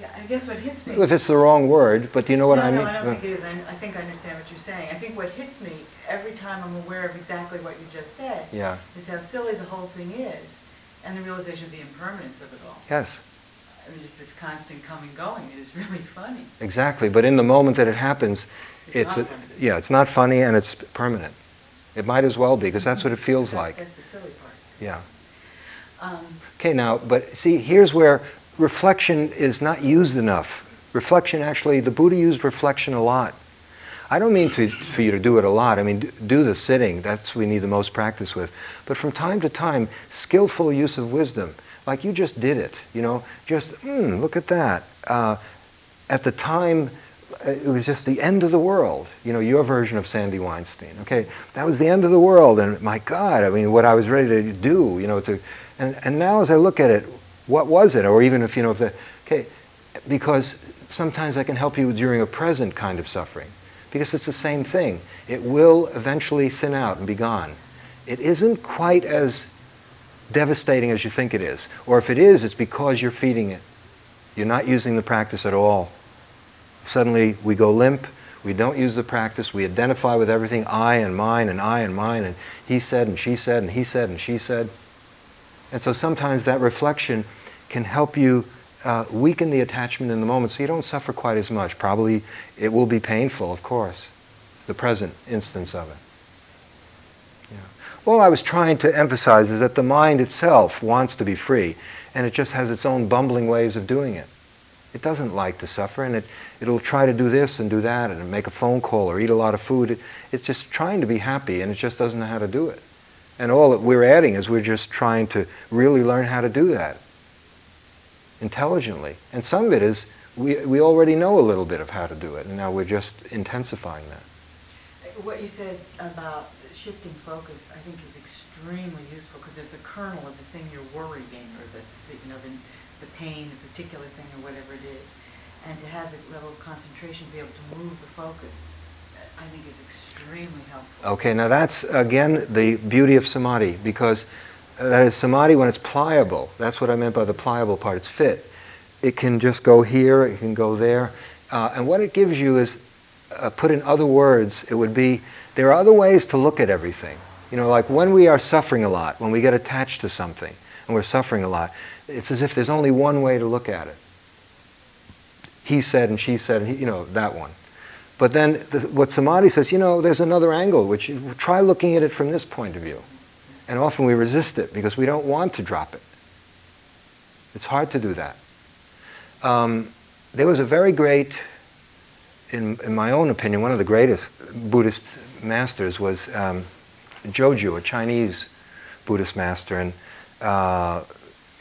Yeah, I guess what hits me. If it's the wrong word, but do you know what no, I mean? No, I don't think it is. I, I think I understand what you're saying. I think what hits me every time I'm aware of exactly what you just said Yeah. is how silly the whole thing is, and the realization of the impermanence of it all. Yes. I mean, just this constant coming going is really *laughs* funny. Exactly, but in the moment that it happens, It's it's, not a- yeah, it's not funny and it's permanent. It might as well be because that's what it feels That- like. That's the silly part. Yeah. Um, Okay, now, but see, here's where reflection is not used enough. Reflection, actually, the Buddha used reflection a lot. I don't mean to, for you to do it a lot. I mean, do the sitting. That's what we need the most practice with. But from time to time, skillful use of wisdom. Like you just did it, you know, just, hmm, look at that. Uh, at the time, uh, it was just the end of the world. You know, your version of Sandy Weinstein. Okay, that was the end of the world, and my God, I mean, what I was ready to do, you know, to, and, and now as I look at it, what was it? Or even if, you know, if the, okay, because sometimes I can help you during a present kind of suffering. Because it's the same thing. It will eventually thin out and be gone. It isn't quite as devastating as you think it is. Or if it is, it's because you're feeding it. You're not using the practice at all. Suddenly we go limp, we don't use the practice, we identify with everything I and mine and I and mine and he said and she said and he said and she said. And so sometimes that reflection can help you uh, weaken the attachment in the moment so you don't suffer quite as much. Probably it will be painful, of course, the present instance of it. All I was trying to emphasize is that the mind itself wants to be free, and it just has its own bumbling ways of doing it. It doesn't like to suffer, and it, it'll try to do this and do that, and make a phone call or eat a lot of food. It, it's just trying to be happy, and it just doesn't know how to do it. And all that we're adding is we're just trying to really learn how to do that intelligently. And some of it is we, we already know a little bit of how to do it, and now we're just intensifying that. What you said about shifting focus, I think, is extremely useful because there's the kernel of the thing you're worrying, or the, the you know the, the pain, the particular thing, or whatever it is, and to have the level of concentration, be able to move the focus, I think is extremely helpful. Okay, now that's again the beauty of samadhi because that is samadhi when it's pliable. That's what I meant by the pliable part. It's fit. It can just go here, it can go there. Uh, and what it gives you is, uh, put in other words, it would be there are other ways to look at everything. You know, like when we are suffering a lot, when we get attached to something and we're suffering a lot, it's as if there's only one way to look at it. He said and she said, and he, you know, that one. But then the, what samadhi says, you know, there's another angle, which try looking at it from this point of view. And often we resist it because we don't want to drop it. It's hard to do that. Um, there was a very great, in, in my own opinion, one of the greatest Buddhist masters was um, Joju, a Chinese Buddhist master, and uh,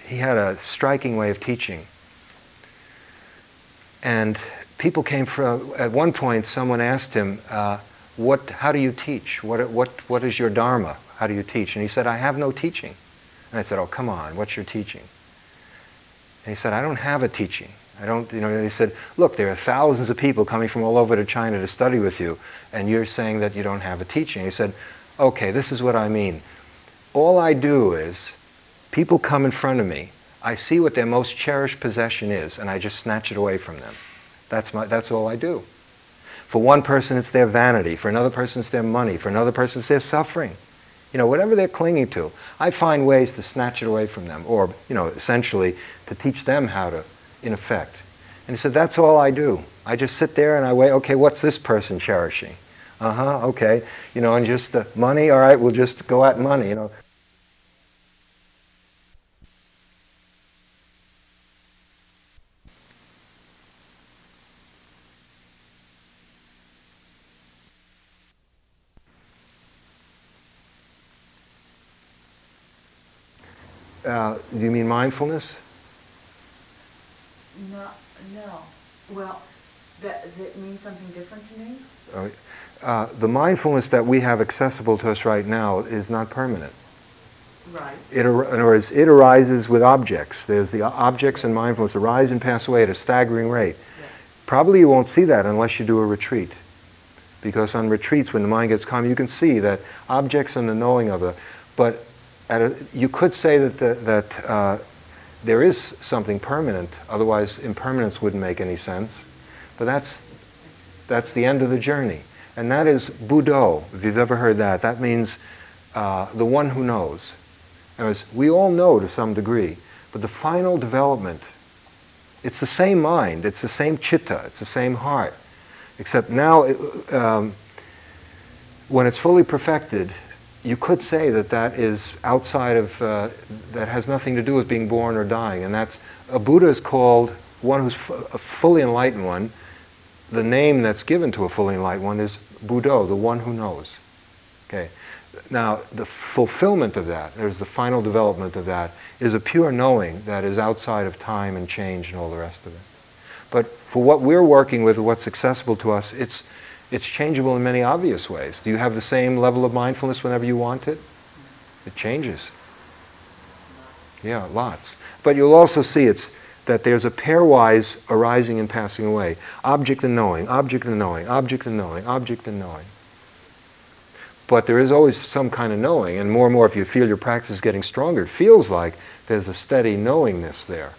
he had a striking way of teaching. And people came from, at one point, someone asked him, uh, what, how do you teach? What, what, what is your Dharma? How do you teach? And he said, I have no teaching. And I said, Oh, come on, what's your teaching? And he said, I don't have a teaching. I don't, you know, he said, look, there are thousands of people coming from all over to China to study with you, and you're saying that you don't have a teaching. He said, okay, this is what I mean. All I do is, people come in front of me, I see what their most cherished possession is, and I just snatch it away from them. That's, my, that's all I do. For one person, it's their vanity. For another person, it's their money. For another person, it's their suffering. You know, whatever they're clinging to, I find ways to snatch it away from them, or, you know, essentially to teach them how to in effect. And he said, That's all I do. I just sit there and I wait, okay, what's this person cherishing? Uh huh, okay. You know, and just the money, all right, we'll just go at money, you know. Uh, do you mean mindfulness? No, no. Well, that, that means something different to me? Uh, uh, the mindfulness that we have accessible to us right now is not permanent. Right. It, in other words, it arises with objects. There's the objects and mindfulness arise and pass away at a staggering rate. Yes. Probably you won't see that unless you do a retreat. Because on retreats, when the mind gets calm, you can see that objects and the knowing of it. But a, you could say that, the, that uh, there is something permanent, otherwise impermanence wouldn't make any sense. But that's, that's the end of the journey. And that is Buddho, if you've ever heard that. That means uh, the one who knows. As we all know to some degree, but the final development, it's the same mind, it's the same chitta, it's the same heart. Except now, it, um, when it's fully perfected, you could say that that is outside of, uh, that has nothing to do with being born or dying. And that's, a Buddha is called one who's f- a fully enlightened one. The name that's given to a fully enlightened one is Buddho, the one who knows. Okay. Now, the fulfillment of that, there's the final development of that, is a pure knowing that is outside of time and change and all the rest of it. But for what we're working with, what's accessible to us, it's, it's changeable in many obvious ways. Do you have the same level of mindfulness whenever you want it? It changes. Yeah, lots. But you'll also see it's that there's a pairwise arising and passing away. Object and knowing, object and knowing, object and knowing, object and knowing. But there is always some kind of knowing, and more and more if you feel your practice is getting stronger, it feels like there's a steady knowingness there.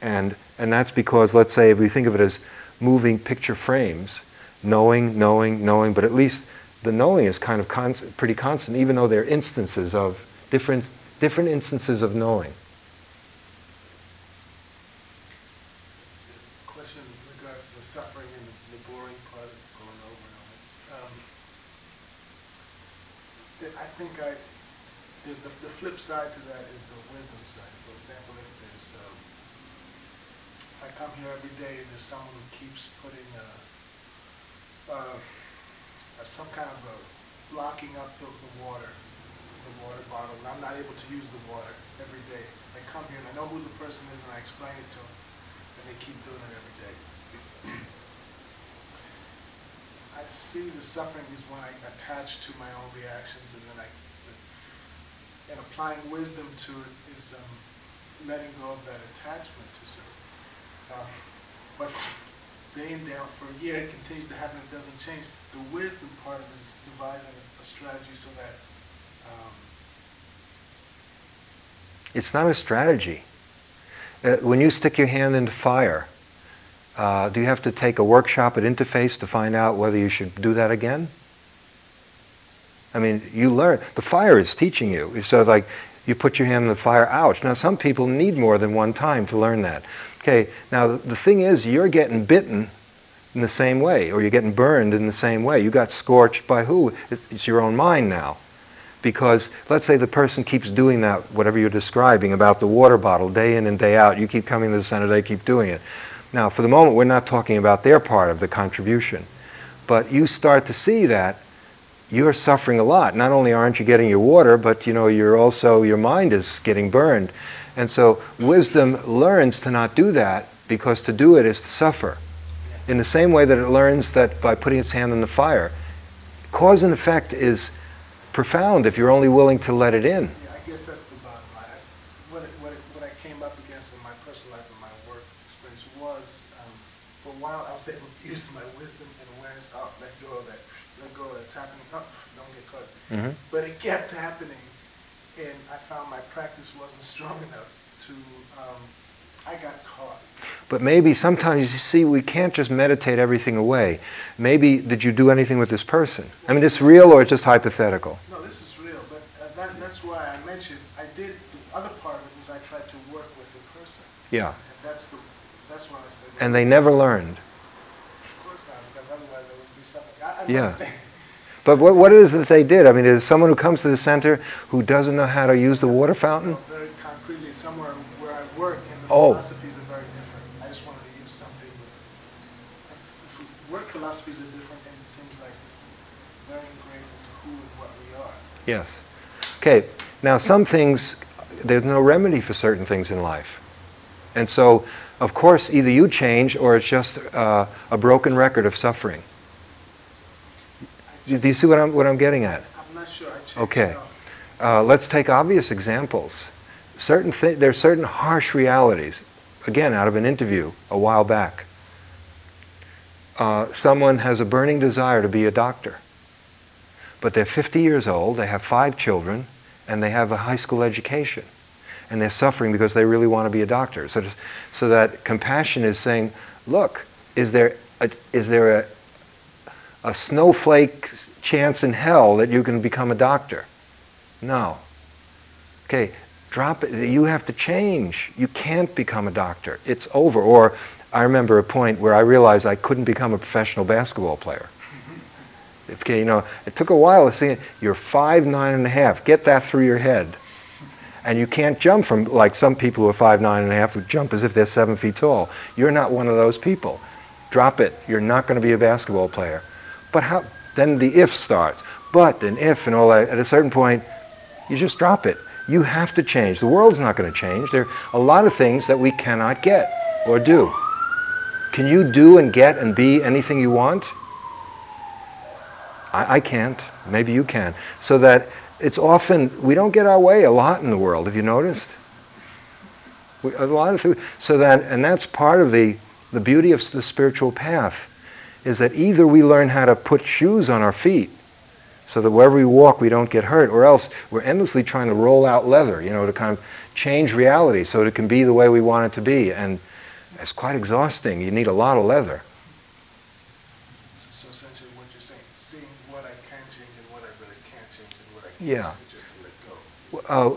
And, and that's because, let's say, if we think of it as moving picture frames, knowing, knowing, knowing, but at least the knowing is kind of pretty constant, even though there are instances of different, different instances of knowing. Question in regards to the suffering and the boring part of going over and over. Um, I think I, there's the, the flip side to that is the wisdom side. For example, if there's, um, I come here every day and there's someone who keeps putting uh, uh, some kind of a locking up the, the water, the water bottle, and I'm not able to use the water every day. I come here and I know who the person is and I explain it to them, and they keep doing it every day. *clears throat* I see the suffering is when I attach to my own reactions, and then I, and applying wisdom to it is um, letting go of that attachment to certain. Um, but out for a year, it continues to happen, it doesn't change. The wisdom part is devising a strategy so that um, It's not a strategy. Uh, when you stick your hand into fire, uh, do you have to take a workshop at Interface to find out whether you should do that again? I mean, you learn. The fire is teaching you. So, like, you put your hand in the fire, ouch. Now, some people need more than one time to learn that. Okay, now the thing is, you're getting bitten in the same way, or you're getting burned in the same way. You got scorched by who? It's your own mind now. Because let's say the person keeps doing that, whatever you're describing about the water bottle, day in and day out. You keep coming to the center, they keep doing it. Now, for the moment, we're not talking about their part of the contribution. But you start to see that you're suffering a lot. Not only aren't you getting your water, but you know, you're also, your mind is getting burned. And so wisdom learns to not do that because to do it is to suffer. In the same way that it learns that by putting its hand in the fire, cause and effect is profound if you're only willing to let it in. Yeah, I guess that's the bottom line. What, it, what, it, what I came up against in my personal life and my work experience was, um, for a while I was able to use my wisdom and awareness, oh, let go of that, let go of that, it's happening, oh, don't get caught. Mm-hmm. But it kept happening, and I found my practice strong enough to. Um, I got caught. But maybe sometimes you see we can't just meditate everything away. Maybe did you do anything with this person? I mean, it's real or it's just hypothetical? No, this is real. But uh, that, that's why I mentioned I did. The other part of it was I tried to work with the person. Yeah. And that's the. That's what I said. And they never learned. Of course not, because otherwise there would be something. I, I yeah. But what, what is it that they did? I mean, is someone who comes to the center who doesn't know how to use the water fountain? *laughs* Well, very concretely, somewhere where I work, and the oh. philosophies are very different. I just wanted to use something. With, work philosophies are different, and it seems like very ingrained into who and what we are. Yes. Okay. Now, some things there's no remedy for certain things in life, and so, of course, either you change or it's just uh, a broken record of suffering. Do you see what I'm, what I'm getting at? I'm not sure. okay. Uh, let's take obvious examples. Certain th- there are certain harsh realities. Again, out of an interview a while back. Uh, someone has a burning desire to be a doctor. But they're 50 years old, they have five children, and they have a high school education. And they're suffering because they really want to be a doctor. So, so that compassion is saying, look, is there a, is there a, a snowflake chance in hell that you can become a doctor. No. Okay, drop it. You have to change. You can't become a doctor. It's over. Or I remember a point where I realized I couldn't become a professional basketball player. Okay, you know, it took a while to see it. you're five, nine and a half. Get that through your head. And you can't jump from like some people who are five, nine and a half who jump as if they're seven feet tall. You're not one of those people. Drop it. You're not going to be a basketball player. But how, then the if starts. But and if and all that, at a certain point, you just drop it. You have to change. The world's not going to change. There are a lot of things that we cannot get or do. Can you do and get and be anything you want? I, I can't. Maybe you can. So that it's often, we don't get our way a lot in the world. Have you noticed? We, a lot of food. So that, and that's part of the, the beauty of the spiritual path is that either we learn how to put shoes on our feet so that wherever we walk we don't get hurt, or else we're endlessly trying to roll out leather, you know, to kind of change reality so it can be the way we want it to be. And it's quite exhausting. You need a lot of leather. So essentially what you're saying, seeing what I can change and what I really can't change and what I can't yeah. just let go. Uh,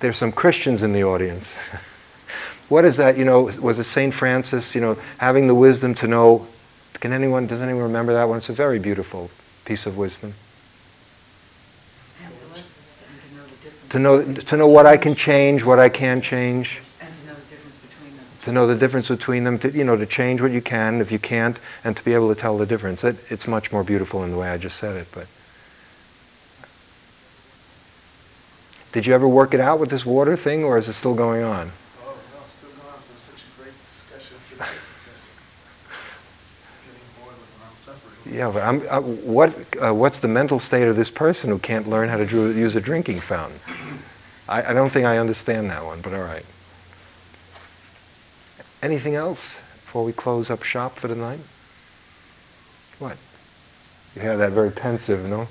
there's some Christians in the audience. *laughs* what is that? You know, was it St. Francis, you know, having the wisdom to know can anyone, does anyone remember that one? It's a very beautiful piece of wisdom. To know, to know what I can change, what I can change. To know the difference between them. To, you know, to change what you can, if you can't, and to be able to tell the difference. It, it's much more beautiful in the way I just said it. But did you ever work it out with this water thing, or is it still going on? yeah, but I'm, I, what, uh, what's the mental state of this person who can't learn how to drew, use a drinking fountain? I, I, don't think I understand that one, but all right. Anything else before we close up shop for the night? What? You have that very pensive, no?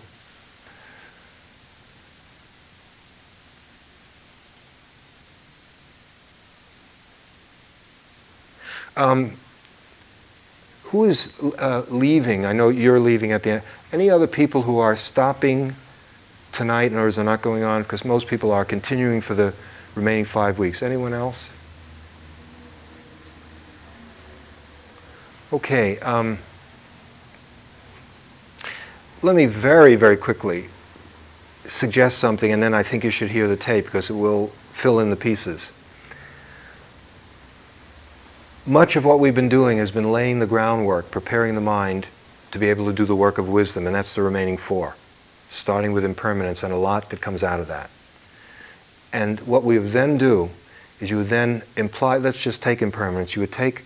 Um, who is uh, leaving? I know you're leaving at the end. Any other people who are stopping tonight or is it not going on? Because most people are continuing for the remaining five weeks. Anyone else? Okay. Um, let me very, very quickly suggest something, and then I think you should hear the tape because it will fill in the pieces. Much of what we've been doing has been laying the groundwork, preparing the mind to be able to do the work of wisdom, and that's the remaining four, starting with impermanence and a lot that comes out of that. And what we then do is you would then imply, let's just take impermanence, you would take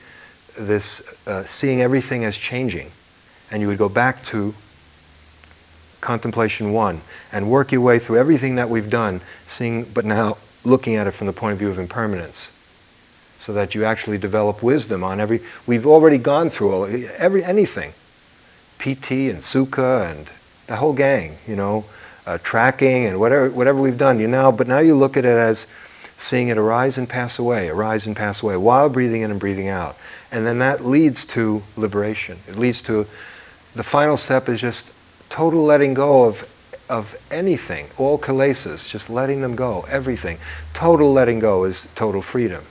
this uh, seeing everything as changing, and you would go back to contemplation one and work your way through everything that we've done, seeing, but now looking at it from the point of view of impermanence. So that you actually develop wisdom on every. We've already gone through every anything, piti and Sukha and the whole gang, you know, uh, tracking and whatever whatever we've done. You now, but now you look at it as seeing it arise and pass away, arise and pass away, while breathing in and breathing out, and then that leads to liberation. It leads to the final step is just total letting go of of anything, all kilesas, just letting them go, everything. Total letting go is total freedom.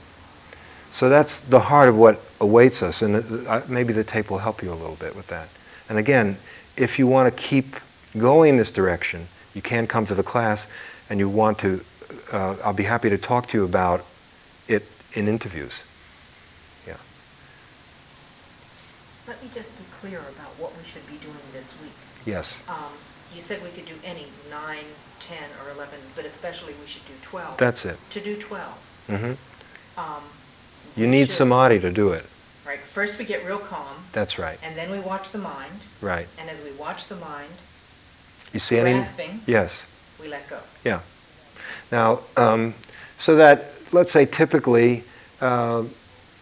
So that's the heart of what awaits us, and uh, maybe the tape will help you a little bit with that. And again, if you want to keep going in this direction, you can come to the class, and you want to, uh, I'll be happy to talk to you about it in interviews. Yeah. Let me just be clear about what we should be doing this week. Yes. Um, you said we could do any, 9, 10, or 11, but especially we should do 12. That's it. To do 12. hmm Um, You need should- samadhi to do it. Right, first we get real calm, That's right. and then we watch the mind, Right. and as we watch the mind, You see any? Yes. we let go. Yeah. Now, um, so that, let's say typically, uh,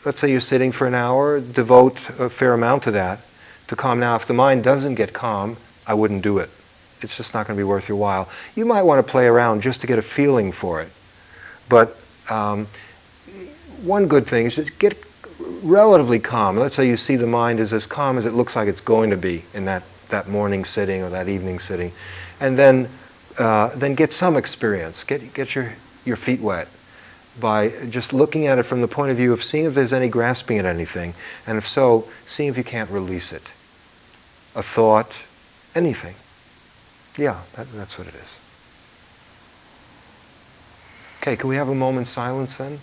let's say you're sitting for an hour, devote a fair amount to that, to calm. Now, if the mind doesn't get calm, I wouldn't do it. It's just not going to be worth your while. You might want to play around just to get a feeling for it. But um, one good thing is just get relatively calm. Let's say you see the mind is as calm as it looks like it's going to be in that, that morning sitting or that evening sitting. And then, uh, then get some experience. Get, get your, your feet wet by just looking at it from the point of view of seeing if there's any grasping at anything. And if so, seeing if you can't release it. A thought, anything. Yeah, that, that's what it is. Okay, can we have a moment's silence then?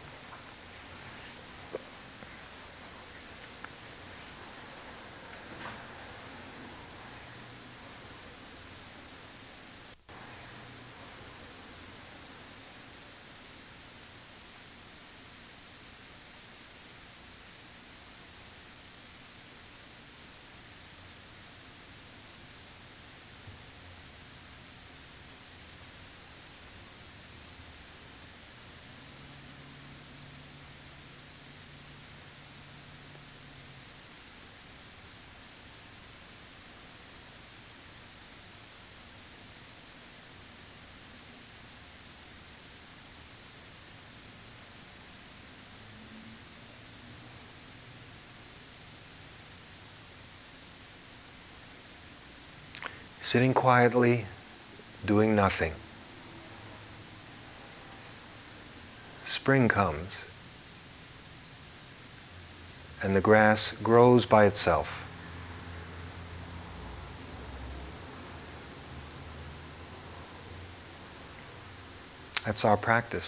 Sitting quietly, doing nothing. Spring comes, and the grass grows by itself. That's our practice.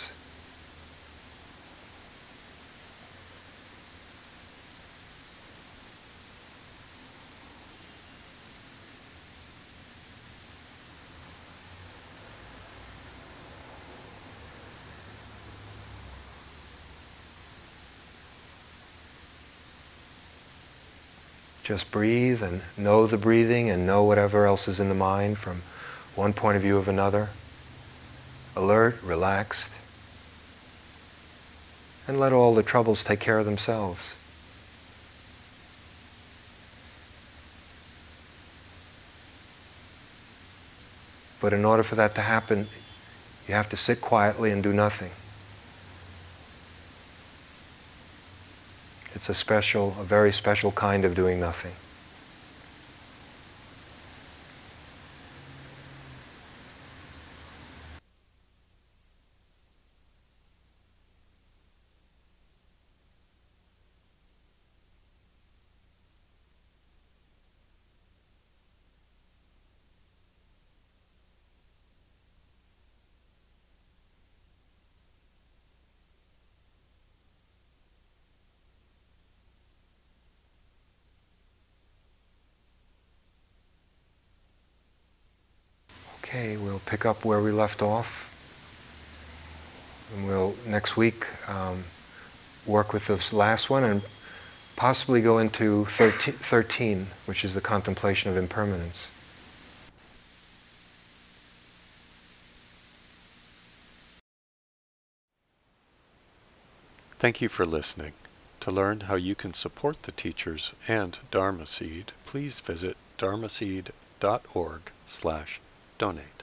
Just breathe and know the breathing and know whatever else is in the mind from one point of view of another. Alert, relaxed. And let all the troubles take care of themselves. But in order for that to happen, you have to sit quietly and do nothing. It's a special, a very special kind of doing nothing. Okay, we'll pick up where we left off. And we'll, next week, um, work with this last one and possibly go into 13, 13, which is the contemplation of impermanence. Thank you for listening. To learn how you can support the teachers and Dharma Seed, please visit dharmaseed.org slash donate.